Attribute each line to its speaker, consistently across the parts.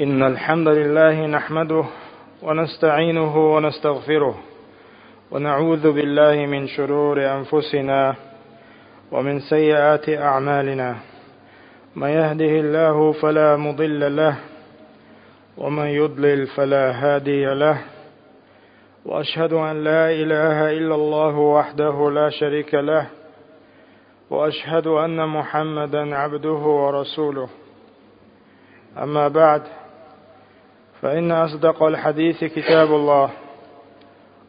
Speaker 1: إن الحمد لله نحمده ونستعينه ونستغفره ونعوذ بالله من شرور أنفسنا ومن سيئات أعمالنا. من يهده الله فلا مضل له ومن يضلل فلا هادي له. وأشهد أن لا إله إلا الله وحده لا شريك له وأشهد أن محمدا عبده ورسوله. أما بعد فإن أصدق الحديث كتاب الله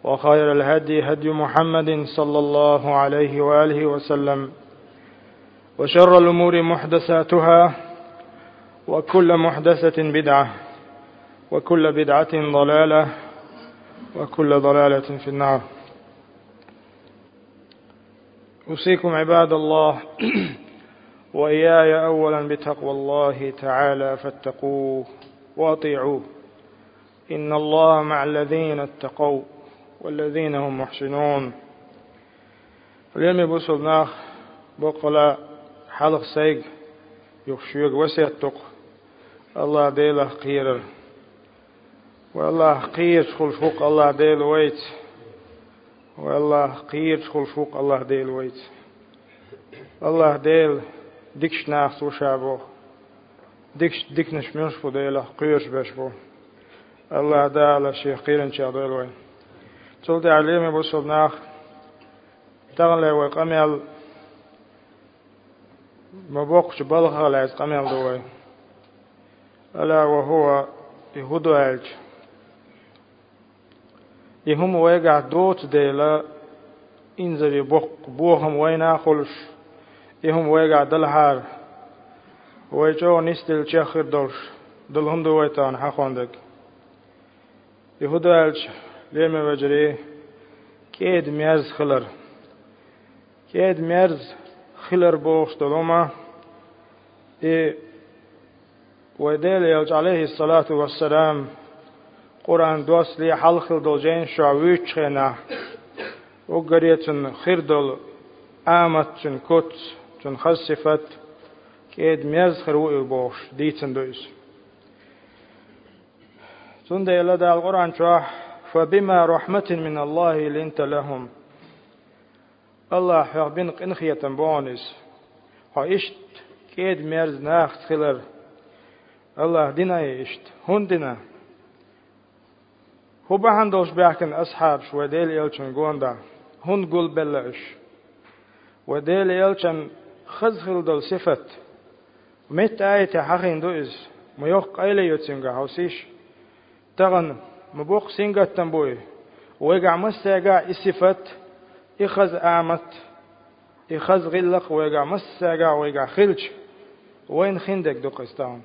Speaker 1: وخير الهدي هدي محمد صلى الله عليه وآله وسلم وشر الأمور محدثاتها وكل محدثة بدعة وكل بدعة ضلالة وكل ضلالة في النار. أوصيكم عباد الله وإياي أولا بتقوى الله تعالى فاتقوه وأطيعوه. إن الله مع الذين اتقوا والذين هم محسنون. اليوم بوصل ناخ بقلا حلق سيق يخشيق وسيتق الله ديله قيرر والله قير خل فوق الله ديل ويت. والله قير خل فوق الله ديل ويت. الله ديل ديكش ناخ وشابو ديكش ديكنش مش بو ديله قيرش باش بو. الله دالا شيخ قيرن شا ديل وين تولد عليم بوصل ناخ تغلى وقمل ما بوقش بلغة لا قمل دوي ألا وهو يهودو ألج يهم ويقع دوت ديلا إنزل يبق بوهم وين آخلش يهم ويقع دلهار ويجو نستل شخر دلش دلهم دو ويتان حخوندك الش ليم وجري كيد ميرز خلر كيد ميرز خلر بوش دلوما إيه وديل يلج عليه الصلاة والسلام قرآن دوس لي حلق دولجين شعويت خنا وقريتن خيردل آمت تن كت تن خصفت كيد ميز خروئي بوش ديتن دويس دي لدى القرآن شوح فبما رحمة من الله لنت لهم. الله حبين قنخية بونس هايشت كيد ميرز ناخت خلر. الله دينا يشت هون دينا. هو بهندوش بيحكن أصحاب شو ديل يلشن قوندا هون قول بلعش وديل يلشن خزخل دول صفت. مت آية حقين دوئز ما يوق قيلة يتسنغا هوسيش تغن مبوق سنغا تنبوي. ويقع مساقع الصفت إخذ آمت. إخذ غلق ويقع مساقع ويقع خلج. وين خندك دوق إستغن؟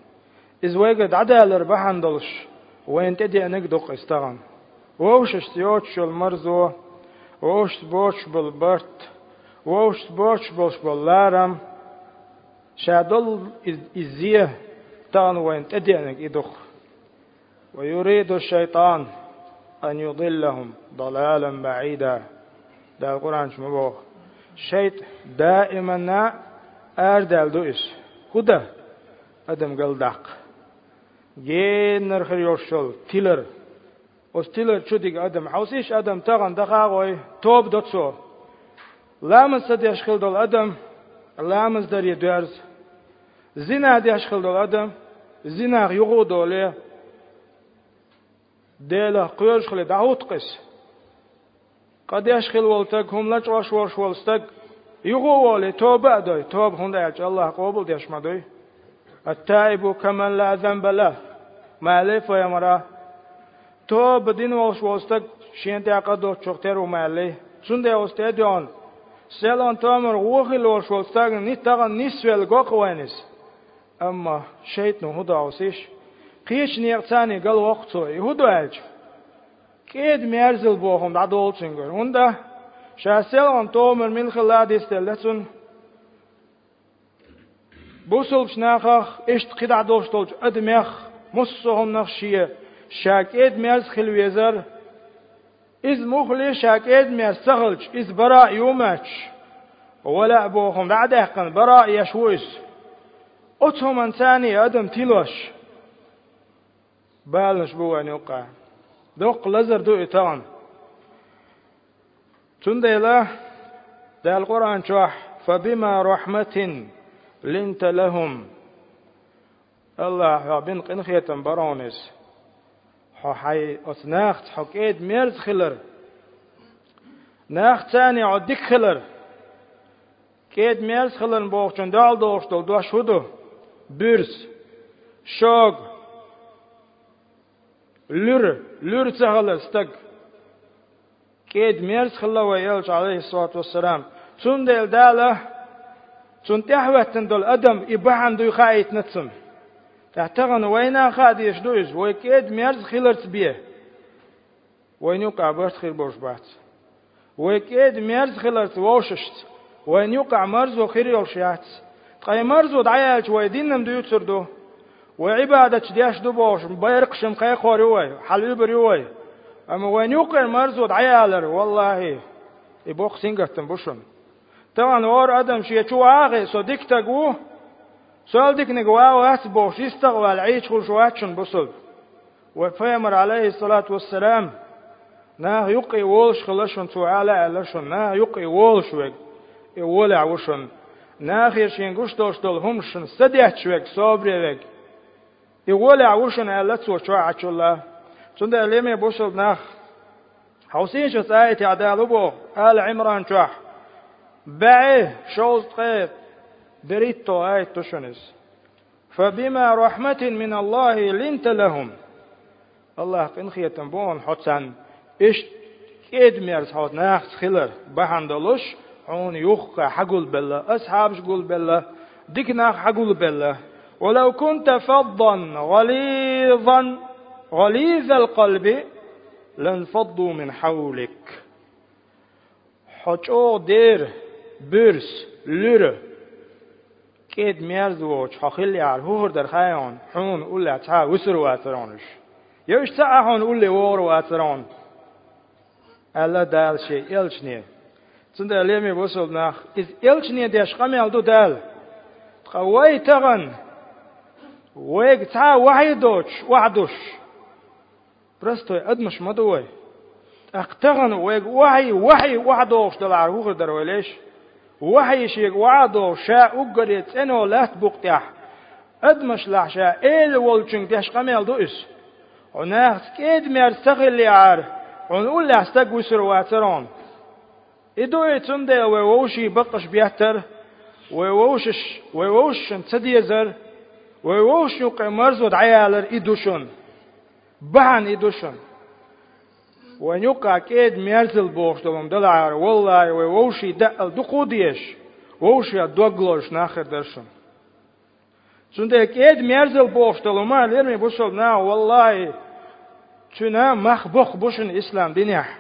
Speaker 1: إذ ويقع عدالر بهندلش وين تدي أنك دوق إستغن؟ ووش استيوتش المرزو ووش بوش بالبرت ووش بوش بوش باللارم شادل إزيه تان وين تدينك إدخ ويريد الشيطان أن يضلهم ضلالا بعيدا. ده القرآن شمبوه شيط دائما أردال دوئس هدى أدم قل داق. جين نرخر يوشل تيلر وستيلر تشوديك أدم حوسيش أدم تغن دقاغوي توب دوتسو لامس دي أشخل دول أدم. لامس در يدوارز زنا دي أشخل دول أدم. زنا يغو دولي დელა ყიორშხლე დაუტყეს ყადიაშხილვალთა ქომლა ჭვაშვარშვალსთა იღოვალე თობა დოი თობ ხუნდა აჭ ალლაჰ ყობულ დიაშმადოი. ათაიბუ კამან ლა ზამბალა მალე ფოიამარა. თობ დინ ვალშვალსთა შენდე აყადო ჩოხტერუ მალე ჩუნდე ოსტედიონ სელონ თომურ უხილ ვალშვალსთა ნიტაგან ნისველ გოყვენის ამა შეიტნო ჰუდაუსიშ الچ كيد ميرزل بوهم دعد أولتشنجر وندا شاسيل تومر من خلال ديستلتون بوسل بشناخخ اشت قدع دوشتولج ادمخ مصهم نخشيه شاكيد ميرز خلويزر إز مخلي شاكيد ميرز سغلش إز براء يوماتش ولا أبوهم بعد أحقن براء يشويس أتهم إنساني أدم تلوش بالنش بو ان يوقع. دوق لزر دو اتان تنديلا ده القرآن شوح فبما رحمة لنت لهم. الله بن قنخية برونس. حي أثناخت حكيد ميرز خلر. ناخت ثاني عدك خلر. كيد ميرز خلر بوخشن دال دوش دول دوش هدو بيرس شوق. لور لور تغلر استق كيد ميرز خلا ويلش عليه الصلاة والسلام تون ديل دالة تون تحوتن دول أدم إبحان دو خايت نتسم تحتغن وينا خادي يشدوز ويكيد ميرز خلرت بيه وين يقع برت خير بوش بات ويكيد ميرز خلرت ووششت وين يقع مرز وخير يولشيات تقاي مرز ودعيالش ويدينم دو يتسر دو وعبادة دياش دو بوش بيرقشم خي خوري وي حلوي بري وي. أما وين يقع مرز ودعيالر والله. يبوخ سينغرتن بوشن طبعا ور أدم شي شو عاغي سو ديك تقوه سؤال ديك نقوا واس بوش يستغوى العيش خل شواتشن بصل وفيمر عليه الصلاة والسلام نا يقي وولش خلشن تعالى علشن نا يقي وولش ويك يولع وشن نا خيرشين قش دوش دول همشن سديح شويك صبري ويك يولع وشن على تو شو عشلا تند ليمي بوصل ناخ حوسين شو سايت عدالو بو آل عمران شوح بعه شوز قيب بريتو آية تشنس فبما رحمة من الله لنت لهم الله قنخية تنبون حتسان إش كيد ميرس حوت ناخس خلر بحندلوش عون يخ حقول بالله أصحابش قول بالله ديك ناخ حقول بالله ولو كنت فظا غليظا غليظ القلب لانفضوا من حولك. حجو دير برس لره كيد ميرزوش حخيل يعر هور در خيان حون أولا تا وسر واترانش. يوش تا حون أولا وور واتران. ألا دال شيء إلشني تند أليمي بوصل ناخ. إذ إلشني ديش قمي ألدو دال. تقوي تغن. تا وحي دوش وعدوش برستو أدمش مدوي اقتغن ويك وحي وحي وعدوش دل عرهوغ درويليش وحي شيك وعدو شاء أقريت إنو لا تبقتح أدمش لحشا إيل والچنك تيش قميل دو إس وناخت كيد مير سخل لعار ونقول له استق وسر واترون إدو يتم دي ويوشي بقش بيهتر ويوشش ويوش تديزر ويوش يقع مرزود عيالر إدوشن بحن إدوشن ونيوقع كيد ميرزل بوش دلهم دلعار والله ووشي دقل دقوديش ووشي دوغلوش ناخر درشن Sunde كيد ميرزل بوش دلهم ما ليرمي بوشل نا والله تنا مخبخ بوشن إسلام دينيح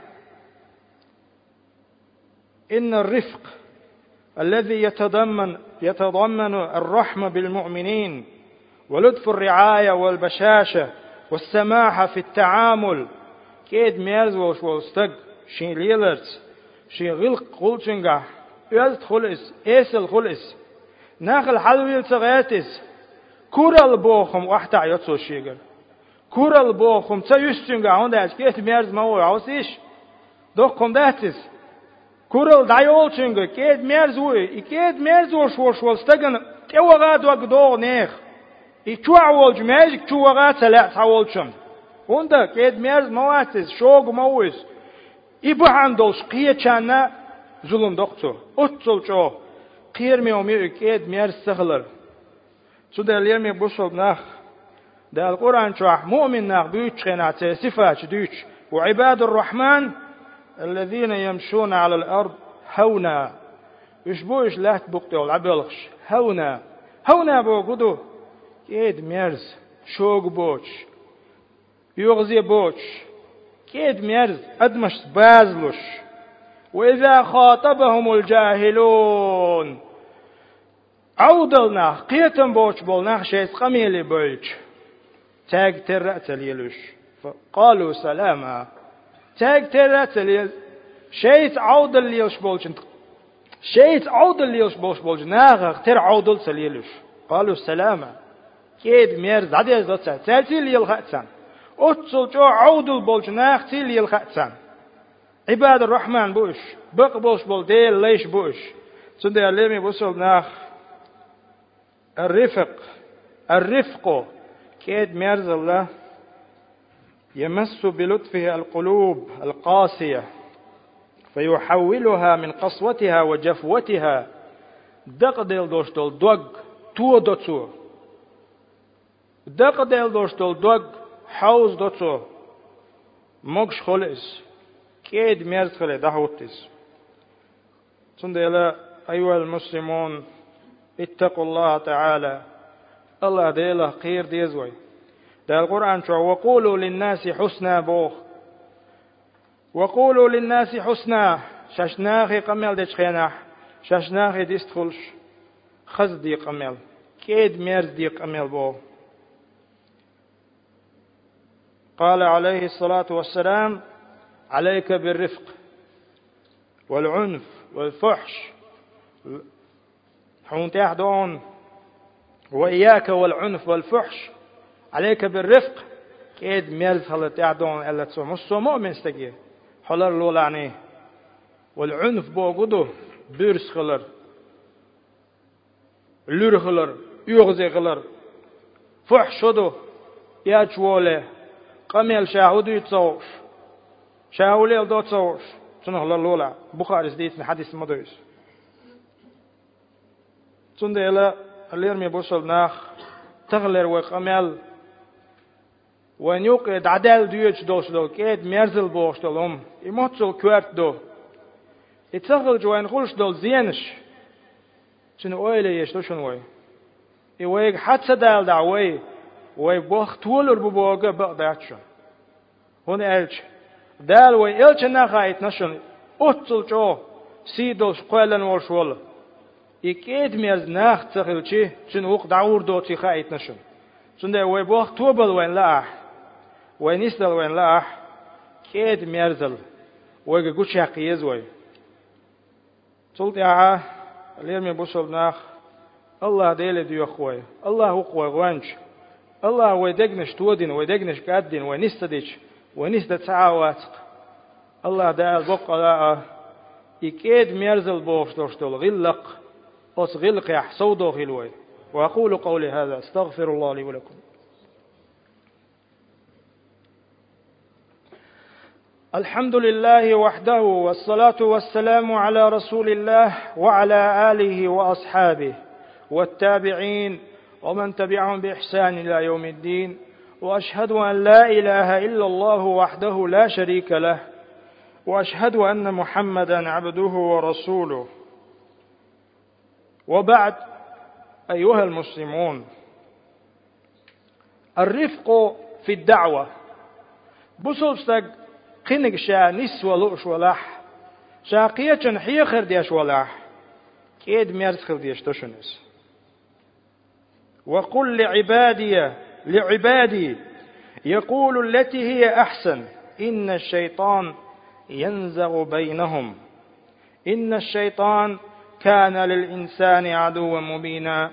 Speaker 1: إن الرفق الذي يتضمن يتضمن الرحمة بالمؤمنين ولطف الرعاية والبشاشة والسماحة في التعامل. كيد ميرز وش وستق شين ليلرز شين غلق قولشنگا يز خلص إيسل خلص ناخل حلويل تغياتس كورال بوخم وحتا يتسو شيغر. كورال بوخم تا يشتنگا هنداش كيد ميرز ما هو عوسيش. دوخم داتس. كورال دايولشنگا كيد ميرز وي كيد ميرز وش وش وستقن توغاد وقدوغ نيخ. يتوع ولج ماجك توغاد سلاع تاولشن Onda كيد ميرز مواتز شوق موز إبهان دولش قية چانا ظلم دقتو أتسل چو قير ميومي كيد ميرز سخلر سو در ليرمي بوصل ناخ ده القرآن شوح مؤمن ناخ بيوش خينات صفات ديوش وعباد الرحمن الذين يمشون على الأرض هونا يشبوش لا تبقتي والعبلخش هونا هونا بو قدو كيد ميرز شوق بوش يغزي بوش كيد ميرز أدمش بازلوش وإذا خاطبهم الجاهلون عودلنا قيتم بوش بولنا شيس قميلي بوش تاج ترأت ليلوش فقالوا سلاما تاج ترأت ليل شيس عودل ليلش بولش شيس عودل ليلش بولش بولش ناغ تر عودل سليلوش قالوا سلاما كيد ميرز عدي زوتسا تالتي ليل خاتسان أتصل جو عود البولج ناخ تيلي الخاتسان عباد الرحمن بوش بق بوش بول ديل ليش بوش سندي علمي بوصل ناخ الرفق الرفق كيد ميرز الله يمس بلطفه القلوب القاسية فيحولها من قسوتها وجفوتها دق ديل دوشتول دوغ تو دوتسو دق ديل دوشتول دوغ حوز دوتسو مغش خلص كيد ميرز خلي دهوتس سندلا أيها المسلمون اتقوا الله تعالى الله ديلا خير ديزوي ده القرآن شو وقولوا للناس حسنا بوخ وقولوا للناس حسنا ششناخي قمل ديش خيناح ششناخي ديستخلش خز دي قمل كيد ميرز دي قمل بو قال عليه الصلاة والسلام عليك بالرفق والعنف والفحش حون تحدون وإياك والعنف والفحش. عليك بالرفق كيد ميرز هلا تعدون ألا تسوم. السو مؤمن استجي حلر لولعني والعنف بوغدو بيرس خلر لور خلر يغزي خلر فحش دو يا جوله قميل شاهدو يتصوش شاولي دو تصوش تنه لولا بخاري سديت حديث مدويس تندela اللير مي بوصل ناخ. تغلر وقمل وين يقعد عدال ديوش دوش دو كيد مرزل بوش دولهم يموتسل كوارت دو. يتسغل جوين خلش دول زينش. شنو أويلي يشتو شنو وي؟ يويق حتى دال دعوي. وي بوخ تولر ببوغا بقداتشو هون الش دال وي الش نخايت نشن اوتسل جو سيدوش قوالن ورشول يكيد ميز ناخ تخلشي شن وق دعور دوتي خايت نشن شن ده وي بوخ توبل وين لاح وين يسدل وين لاح كيد ميرزل ويجا قوش يقيز وي تلت يا اليوم بوصل ناخ. الله ديل ديو خوي الله قوي غوانش الله ويدقنش تودين ويدقنش قادين ونستديش ونستد سعوات الله دال بقى لا يكيد ميرزل بوش دوشتول غلق. أصغلق يحصودو غلوي. وأقول قولي هذا أستغفر الله لي ولكم. الحمد لله وحده والصلاة والسلام على رسول الله وعلى آله وأصحابه والتابعين ومن تبعهم بإحسان إلى يوم الدين وأشهد أن لا إله إلا الله وحده لا شريك له وأشهد أن محمدا عبده ورسوله. وبعد أيها المسلمون الرفق في الدعوة. بسوستك قنق شا نسوة لؤش ولح شا قيتشن حيخر ديش ولح كيد ميرسخل ديش تشنس. وقل لعبادي لعبادي يقول التي هي أحسن إن الشيطان ينزغ بينهم. إن الشيطان كان للإنسان عدوا مبينا.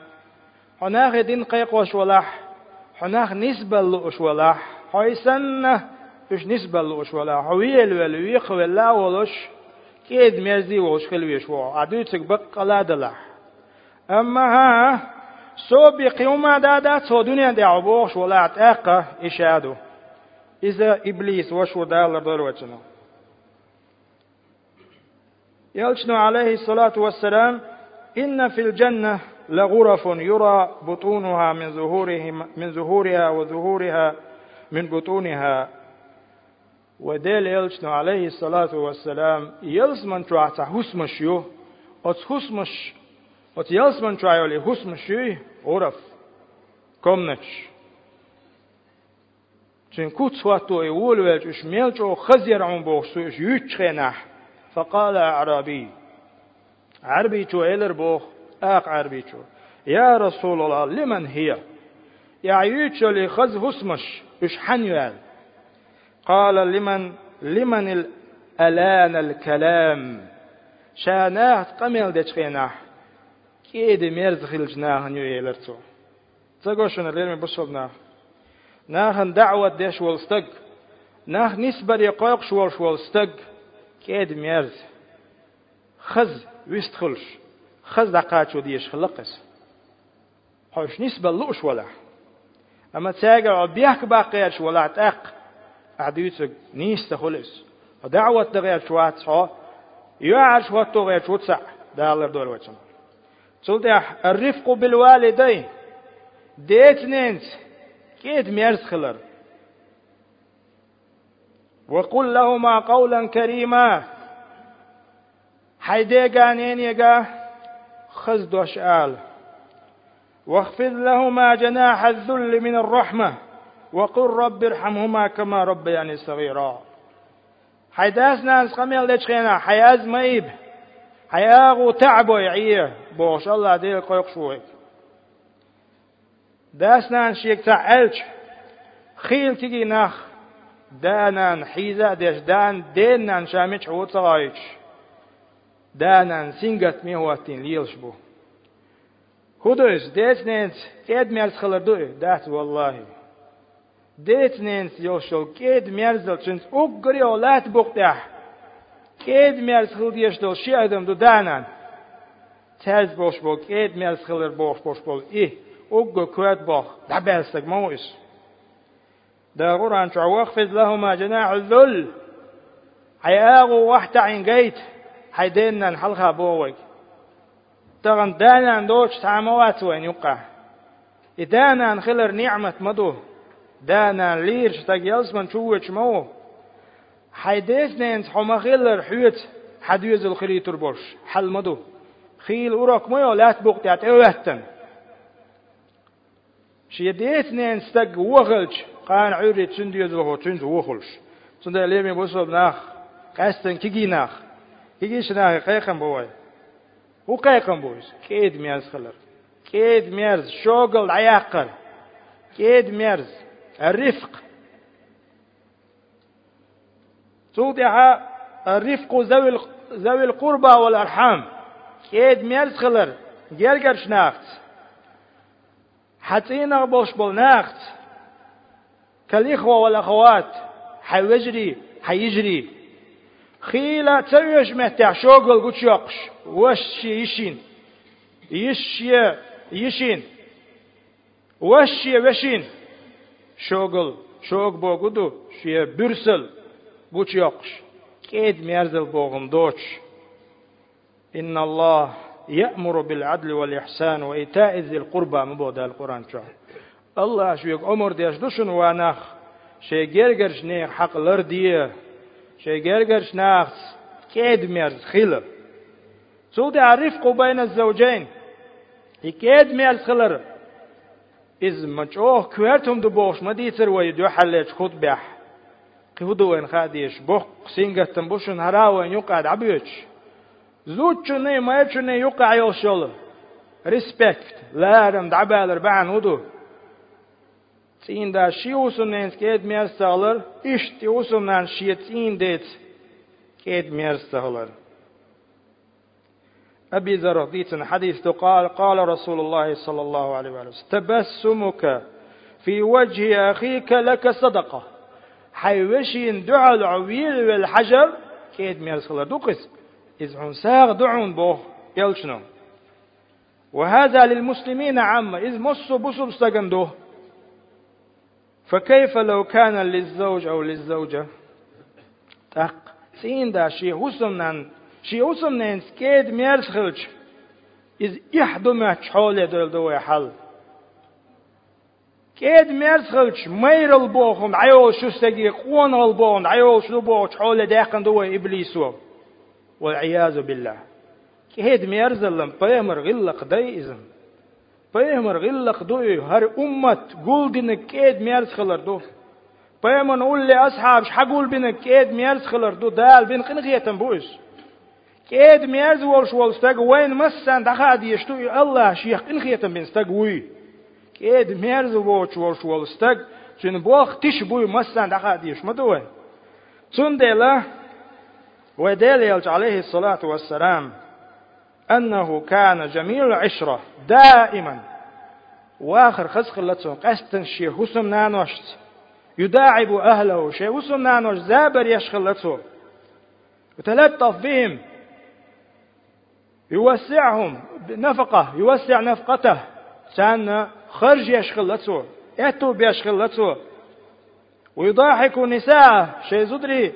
Speaker 1: هناك دين قيق وشولح هناك نسبة لأشولح هايسنة إش نسبة لأشولح هويل ولويق ولا ولش كيد ميزي وش خلويش وو عدوتك بق لا دلح. أما ها سو بقيوم دادا سو دنيا دي عبوش ولا عتاقة إشادو. إذا إبليس وشو دالر دروتنا يلشن عليه الصلاة والسلام إن في الجنة لغرف يرى بطونها من ظهوره من ظهورها وظهورها من بطونها. وديل يلشن عليه الصلاة والسلام يلزمن تراتا حسمش يو أت حسمش أت يلزمن ترايولي حسمش يو غرف كمنش چون کوت واتو اول ویل چوش میل چو خزیر عم بوخسوش یوچ خینح فقال أعرابي عربي شو إلر بوخ آق عربي شو يا رسول الله لمن هي يا عيوتشو اللي خز هسمش إش حنيوال قال لمن لمن الألان الكلام شاناه قميل دچخيناه كيد مرز خلجناه نيو يلرتو تقوشنا ليرمي بصلنا ناهن دعوة ديش والستق ناه نسبر يقوق شوال شوال ستق ميرز خز ويستخلش خز دقاتشو ديش خلقس حوش نسبة لوش ولا أما تساقع عبيحك باقيش ولا تأق أعديوتك نيست خلص ودعوة دغير شوات صو يعرش شوات غير شوت سع دالر دور وچم سلطة الرفق بالوالدين ديت نينس كيد ميرس خلر وقل لهما قولا كريما حيديقا نينيقا خزد وشآل واخفض لهما جناح الذل من الرحمة وقل رب ارحمهما كما ربياني صغيرا حيداس ناس قميل لتشخينا حياز ميب حياغو تعبو يعيه بوش الله ديل قيق شوي داس نان شيك تعالج خيل تيجي ناخ. دانان حيزا ديش دان دين نان شامش عود صغايش دانان سينغت ميهواتين ليلش بو. هدوش ديت نينس كيد ميرس خلر دوي. دات والله. ديت نينس يوشل كيد ميرزل چنس اوغري اولات بوقتح كيد ميرس خل ديشتل شي آدم دو دانان تاز بوش بول كيد ميرس خلر بوش بوش بول إيه اوغو كوات بوخ دبالسك مويس دا قرآن شو واخفض لهما جناح الذل حياغو وحت عين جيت حيدينا الحلقة بوك تغن دانا دوش تعموات وين يقع إدانا خلر نعمة مدو دانا ليرش تاقيلس من شوش مو حيديس نينس حما خلر حيوت حديوز الخري تربوش حل مدو خيل أوراك ميو لا تبقتات اوهتن شيديت نينس تاق وغلج قان عوري تسنديوز وهو تسند وخلش تسند ليمي بوصل ناخ قاستن كيجي ناخ كيجيش ناخ قيقن بوي وقيقن بويس كيد ميرز خلر كيد ميرز شوغل عياقل كيد ميرز الرفق توضع الرفق ذوي القربى والأرحام. كيد ميرز خلر جيرجر شناخت حتينا بوش بولناخت كالإخوة والأخوات حيوجري حيجري. خيلا تسويش مهتع شوغل قد يقش وش يشين. يشي يشين. وش وشين شوغل شوغ بوغدو شي برسل قد يقش كيد ميرزل بوغم دوش إن الله يأمر بالعدل والإحسان وإيتاء ذي القربى مبودا القرآن شو الله شو يق عمر ديش دوشن وانخ شي جرجرش نيخ حق لرديه شي جرجرش ناخس كيد ميرز خيلر سو دي الرفق بين الزوجين يكيد ميرز خلر إز مجوه كويرتم دو بوش ما ديتر ويدو حليش خود بيح قهدو وين خاديش بوخ سينغتن بوشن هراوين يقعد عبيوش زوجني ما يجني يقع يوشل ريسبكت لا رم دعبالر بعن ودو وسنين كيد ميرستالر اشتي وسنان شي تين ديت كيد ميرستالر أبي ذر رضيت حديث قال قال رسول الله صلى الله عليه وسلم تبسمك في وجه أخيك لك صدقة حيوشين دعا العويل والحجر. كيد ميرسخلر دو قسم. إذ ساغ دعون بوه يلشنو وهذا للمسلمين عامة. إذ مصوا بصر استقندوه فكيف لو كان للزوج أو للزوجة؟ تق. سين دا شي حسنن شي حسنن سكيد ميرس خلج إذ ما تحول دول دو حل. كيد ميرس خلج مير البوخم عيول شو استقي قوان البوخم عيول شو بوخ تحول داقن دو إبليسو والعياذ بالله كيد ميرز اللهم بيمر غلق داي إذن بيمر غلق دوي هر أمة قول كيد ميرز خلر دو بيمر نقول لأصحاب حقول بين كيد ميرز خلر دو دال بين قنقية بوش كيد ميرز والش والستاق وين مسان دخاد يشتو الله شيخ قنقية بين استاق وي كيد ميرز والش والش والستاق شن بوخ تش بوي مسان دخاد يش مدوي تندلا ودليل عليه الصلاة والسلام أنه كان جميل العشرة دائما واخر خسخ لتسون قستن شي حسم نانوشت يداعب أهله شي حسم نانوش زابر يشخل لتسون يتلطف بهم يوسعهم نفقة يوسع نفقته سان خرج لتسون اتو بيشخل لتسون ويضاحك النساء شي زدري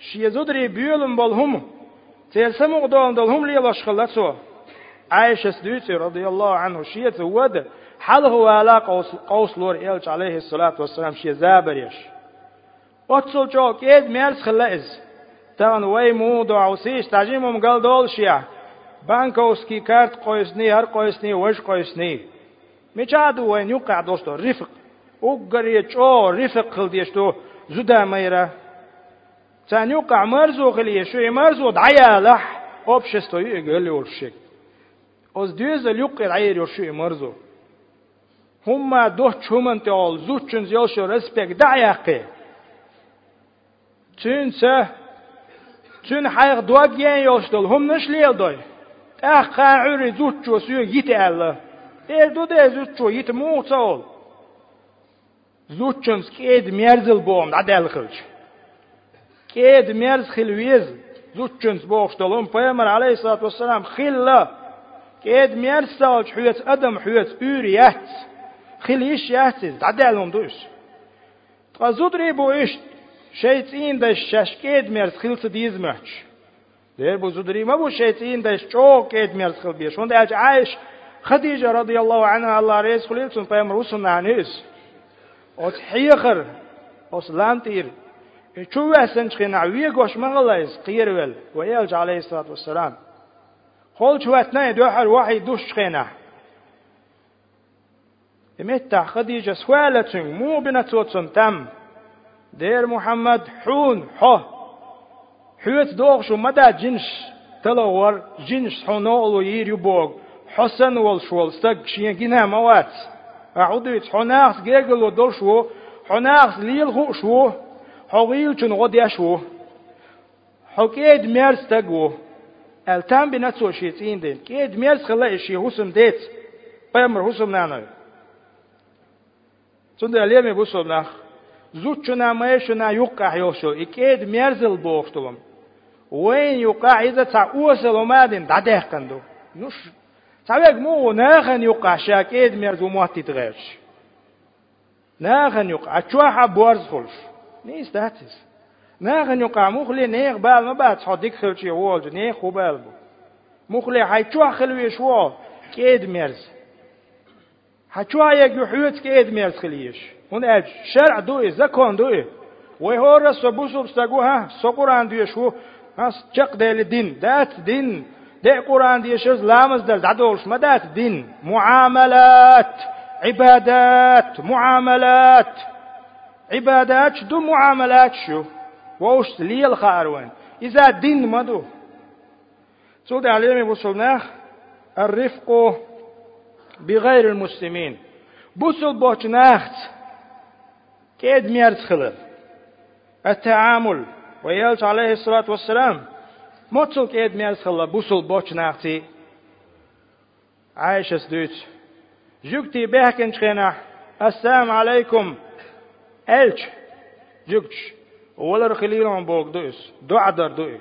Speaker 1: شي زدري بيولم بالهم. تيسمو دول دولهم لي لتسون عائشة سدوتي رضي الله عنه شيء ود حل هو على قوس قوس لور إلش عليه الصلاة والسلام شيء زابريش. أتصل جوك إيد ميرس خلائز. تان وي مو دعوسيش تاجيم مقال دول شيا بانكوسكي كارت قويسني هر قويسني وش قويسني. ميچادو وين يقع دوستو رفق وقري چو رفق خل ديشتو زودا ميرا تان يقع مرزو خليه شو مرزو دعيا لح общество يقول لي ورشك os düzel yuqir ayir yorshu marzo humma doh chuman te ol zuchun yosho respekt da'yaqi tünse tün hayg duag yen yoshdol hum nishleel doy tah qa'uri zuchu suyo yit alla er do de zuchu yit muğsa ol zuchun sked merzil bom adel khilch ked merz khilwiz zuchun boxdol um peygamber aleyhissalatu vesselam khilla كيد ميرسال حويت أدم حويت أوري يهت خليش يهتز تعدالهم دوش تغزودري بو إشت شيطين داش شاش كيد ميرس خلت ديز محش دير بو زودري ما بو شيطين داش چو كيد ميرس خل بيش وند أج عايش خديجة رضي الله عنها الله ريز خليلتون بيام رسول نعنيس أوت حيخر أوس لانتير شو أسنش خنا ويقوش مغلايز قيرول ويلج عليه الصلاة والسلام خول شواتنا دوحر واحد دوش خينا إمتع خديجة سوالة مو بنتوتن تم دير محمد حون حو حوت دوغشو مدى جنش تلوور جنش حنول وير يبوغ حسن والشوال استق شين جنا موات أعودت حناخس جيجل ودول شو حناخس ليل هو شو حويل چون غد يشو حكيد ميرس تقوه التام بنتسو شيتين دين كيد ميرس خلا إشي حسم ديت بيمر حسم نانا تند اليوم بوسم نخ زوتشنا مايشنا يقع يوشو إكيد ميرزل بوختلم وين يقع إذا تعوصل ومادن دعده كندو نش تعويق مو ناخن يقع شاكيد ميرز ومواتي تغيرش ناخن يقع أتشوح بورز خلش نيس داتس ناغن يقع مخلي نيغ بال ما بعد صديق خلشي وول نيغ خوبال بو مخلي حيتشوا خلوي شو كيد ميرز حيتشوا يك يحيوت كيد ميرز خليش هون اج شرع دوي زكون دوي ويهور سبوسو بستاغوها سو قران دوي شو ناس چق ديل دين دات دين ده قرآن دي شز لامز دل دعدولش ما دات دين معاملات عبادات معاملات. عبادات دو معاملات شو؟ ووش ليل خاروان. إذا دين مدو. سود عليهم وصلناه الرفق بغير المسلمين بوصل بوشناخت كيد ميرت خلر التعامل ويالش عليه الصلاة والسلام. كيد ميرت خلر بوصل بوشناختي عايشة سدوت جوكتي بهكن شخينا السلام عليكم الش جوكتش ولر خليلون بوك دوس دعدر دوي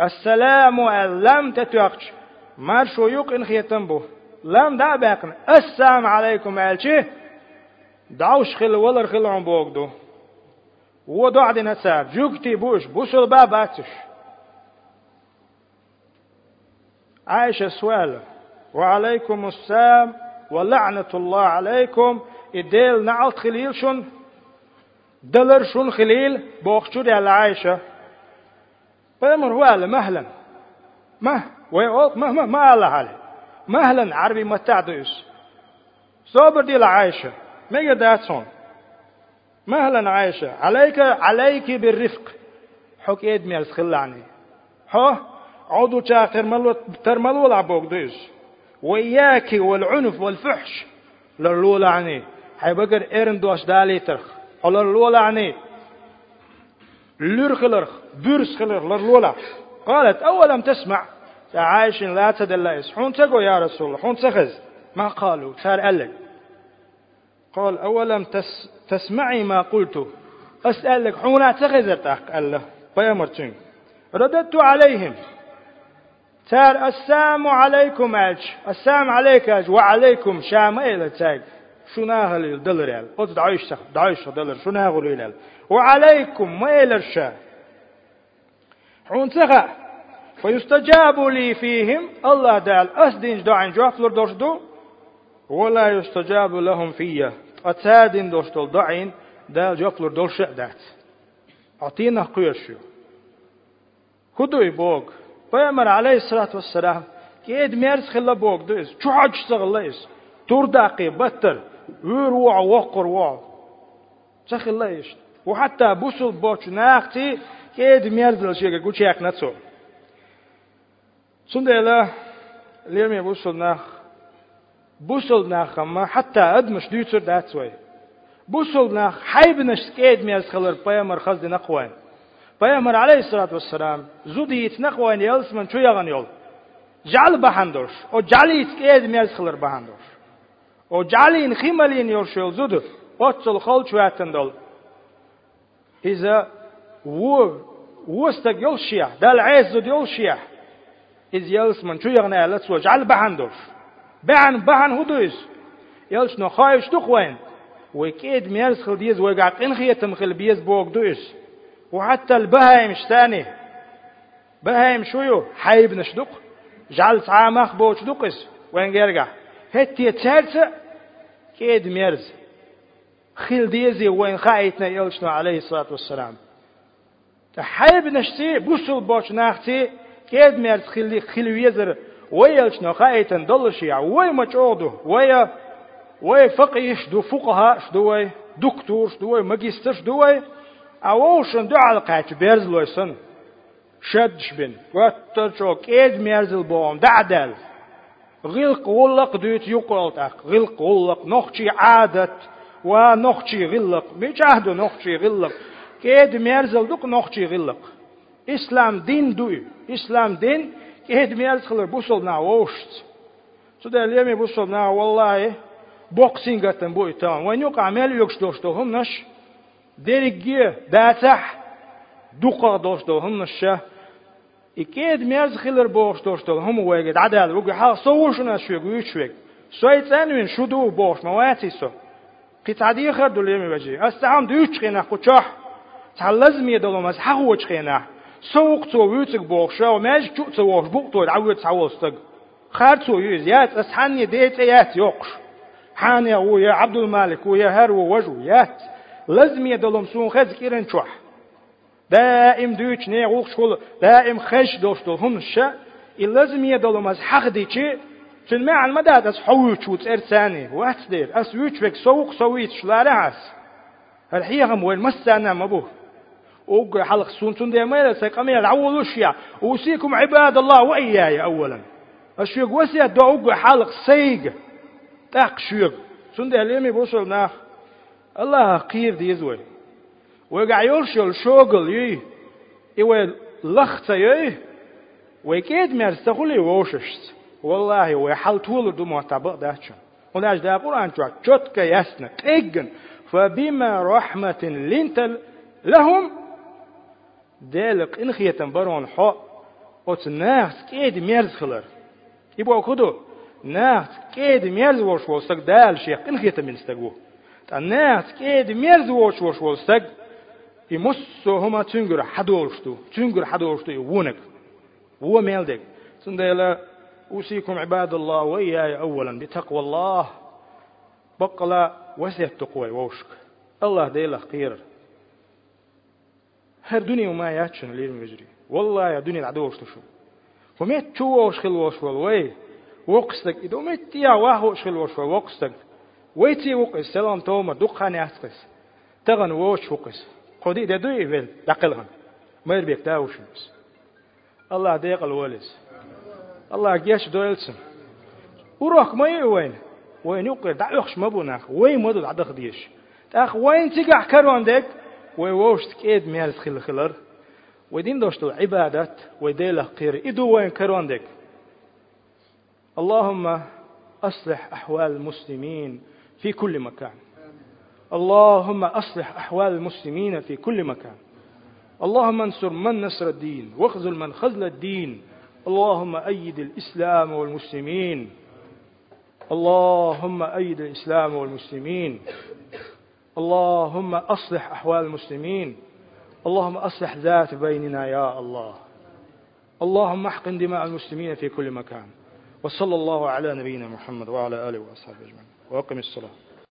Speaker 1: السلام لم تتوقش مار شو يوق إن خيتم بو لم دا باقن السلام عليكم الشي دعوش خل ولر خلون بوك دو ودعد نسار جوكتي بوش بوشل باباتش عائشة سؤال وعليكم السلام ولعنة الله عليكم. إديل نعلت خليل شن دلر شون خليل؟ بوخشور على عائشة بيمر هو مهلا. ما ويقول ما ما ما الله عليه. مهلا عربي متاع دوس صبر دي لعائشة ما يداتون مهلا عائشة عليك عليك بالرفق. حك ايد ميرس خلاني ها عضو تا ترملو ترملو لعبوك دوس وإياك والعنف والفحش للولى عني حيبقر إيرن دوش دالي ترخ. Olar لولعني لرخلر برس خلر لولا قالت أولم تسمع. عايش لا تدلس حون تقو يا رسول الله؟ حون تخز ما قالوا صار قال قال أولم تس تسمعي ما قلت أسألك حونا تخذتك قال له بيامرتين رددت عليهم تار السلام عليكم أج. السلام عليك أج. وعليكم شام إلى تاج. شو ناهل الدلر يال. قلت دعيش دعيش دلر. شو ناهل يال وعليكم ما إلى الشا حون تخا فيستجاب لي فيهم. الله دال. أسدين دعين جوافلر دوشدو ولا يستجاب لهم فيا. أتادين دوشتل دعين. دال جوافلر دوش دات. أعطينا قيرشو. خدوي بوغ. پیغمبر علیه الصلاة والسلام كيد ميرس خلا بوغ دوز چوحج سغليس تور داقي بتر وير وع وقر وع سخليش وحتى بوسل بوش ناختي كيد ميرس لشيغا گوچيك نتسو سندلا ليمي بوسل ناخ بوسل ناخ ما حتى ادمش ديتر داتسوي بوسل ناخ حيبنش كيد ميرس خلر پیغمبر خزد نقوان Peygamber aleyhissalatü vesselam zudi itnek ve yelsmen çu yagan yol. Jal bahandoş. O jali itkez mez kılır bahandoş. O jalin khimalin yor şol zudu. Otçul xol çuatın dol. İza wu wustak yol şiyah. Dal aiz zudi yol şiyah. İz yelsmen çu yagan alat so jal bahandoş. Bahan bahan hudus. Yels no khayş tuqwen. وكيد ميرس خل ديز وقع قنخيتم خل بيز بوق دوس وحتى البهايم اشتاني بهايم شويو؟ حيب نشدق. جعل تعامخ بوش دقس وين جرجع هتي تشارسة كيد ميرز. خيل ديزي وين خايتنا يلشنا عليه الصلاة والسلام. تحيب نشتي بوصل بوش ناختي. كيد ميرز خيل خيل ويزر. ويلشنا خايتن دلشي. وي مجعودو وي وي فقيه شدو فقهاء شدوي دكتور شدوي ماجستر شدوي اوشن دو علقات بيرز لويسن شدش بن واترشو كيد ميرزل بوم دعدل غلق ولق دوت يقولتك غلق ولق نخشي عادت ونخشي غلق مش عهد نخشي غلق كيد ميرزل دوك نخشي غلق اسلام دين دوي اسلام دين كيد ميرز خلر بوصل نا ووشت سو ده ليمي بوصل نا والله بوكسينغتن بويتان وين يوقع عمل يكشتوشتو هم نش درجة داتح دوقا دوشتو هم الشاه إكيد ميرز خيلر بوش دوشتو هم واجد عدال وقع حال صوشنا شويق ويشويق سويت أنوين شدو بوش مواتي سو قيت عدي خردو ليمي بجي أستعام دوش خينا خوشاح تعلزم يدلو مز حقوش خينا سوق تو ويتك بوشا وماج جو تسوش بوقتو العود تعوستق خارتو يوز يات أسحاني ديت يات يوقش حاني ويا عبد المالك ويا هرو وجو يات لازم يدلهم سون خز كيرن شوح دائم دوش ني غوخ شغل دائم خش دوشتو هم شا لازم يدلهم أز حق ديشي تن ما عن مدى أز حوش وت ارساني وات دير اس ويش بك سوق سويت شلارة عس الحقيقة وين مسانا مبوه وقع حلق سون تون دي ميلا سيقامي العول وشيا. وسيكم عباد الله وإياي أولا. الشيق وسيا دو وقع حلق سيق. تاق شيق سون دي بوصل ناخ. الله قير دي زوي وقع يرشل شوغل يي إيوه لخطة يي وكيد مرستخولي ووششت والله ويحل طول دو معتبق داتشن وناش دا قرآن جوا جوتك يسنا تيجن فبما رحمة لنت لهم دالك إن خيتن برون حق وت ناس كيد ميرز خلر يبقى كدو ناس كيد ميرز وش دال شيخ إن من استقوه الناس كيد ميرز وش وش وستق يمسو هما تنجر حدورشتو تنجر حدورشتو يوونك هو ميلدك سنديلا أوصيكم عباد الله وإياي أولا بتقوى الله. بقلا وسيت تقوى ووشك الله ديلا خير هر دنيا وما ياتشن لير مجري والله يا دنيا العدوش تشو وميت شو وش خل وش وي وقستك إذا ميت يا واهو شخل وش وقستك ويتي وقس سلام توما دقاني أسقس تغن ووش وقس قدي دوي فيل دقلهم ما يربيك داوشنس الله ديق الولس الله جيش دويلسم وروح ما يوين وين يقر دعوخش مبوناخ وين مدد عدخ ديش تاخ وين تقع كرون ديك ويوش تكيد ميرز خل خلر ودين دوشتو عبادات وديله قير إدو وين كرون ديك اللهم أصلح أحوال المسلمين في كل مكان. اللهم أصلح أحوال المسلمين في كل مكان. اللهم انصر من نصر الدين واخذل من خذل الدين. اللهم أيد الإسلام والمسلمين. اللهم أيد الإسلام والمسلمين. اللهم أصلح أحوال المسلمين. اللهم أصلح ذات بيننا يا الله. اللهم احقن دماء المسلمين في كل مكان. وصلى الله على نبينا محمد وعلى آله وأصحابه أجمعين. وأقم الصلاة.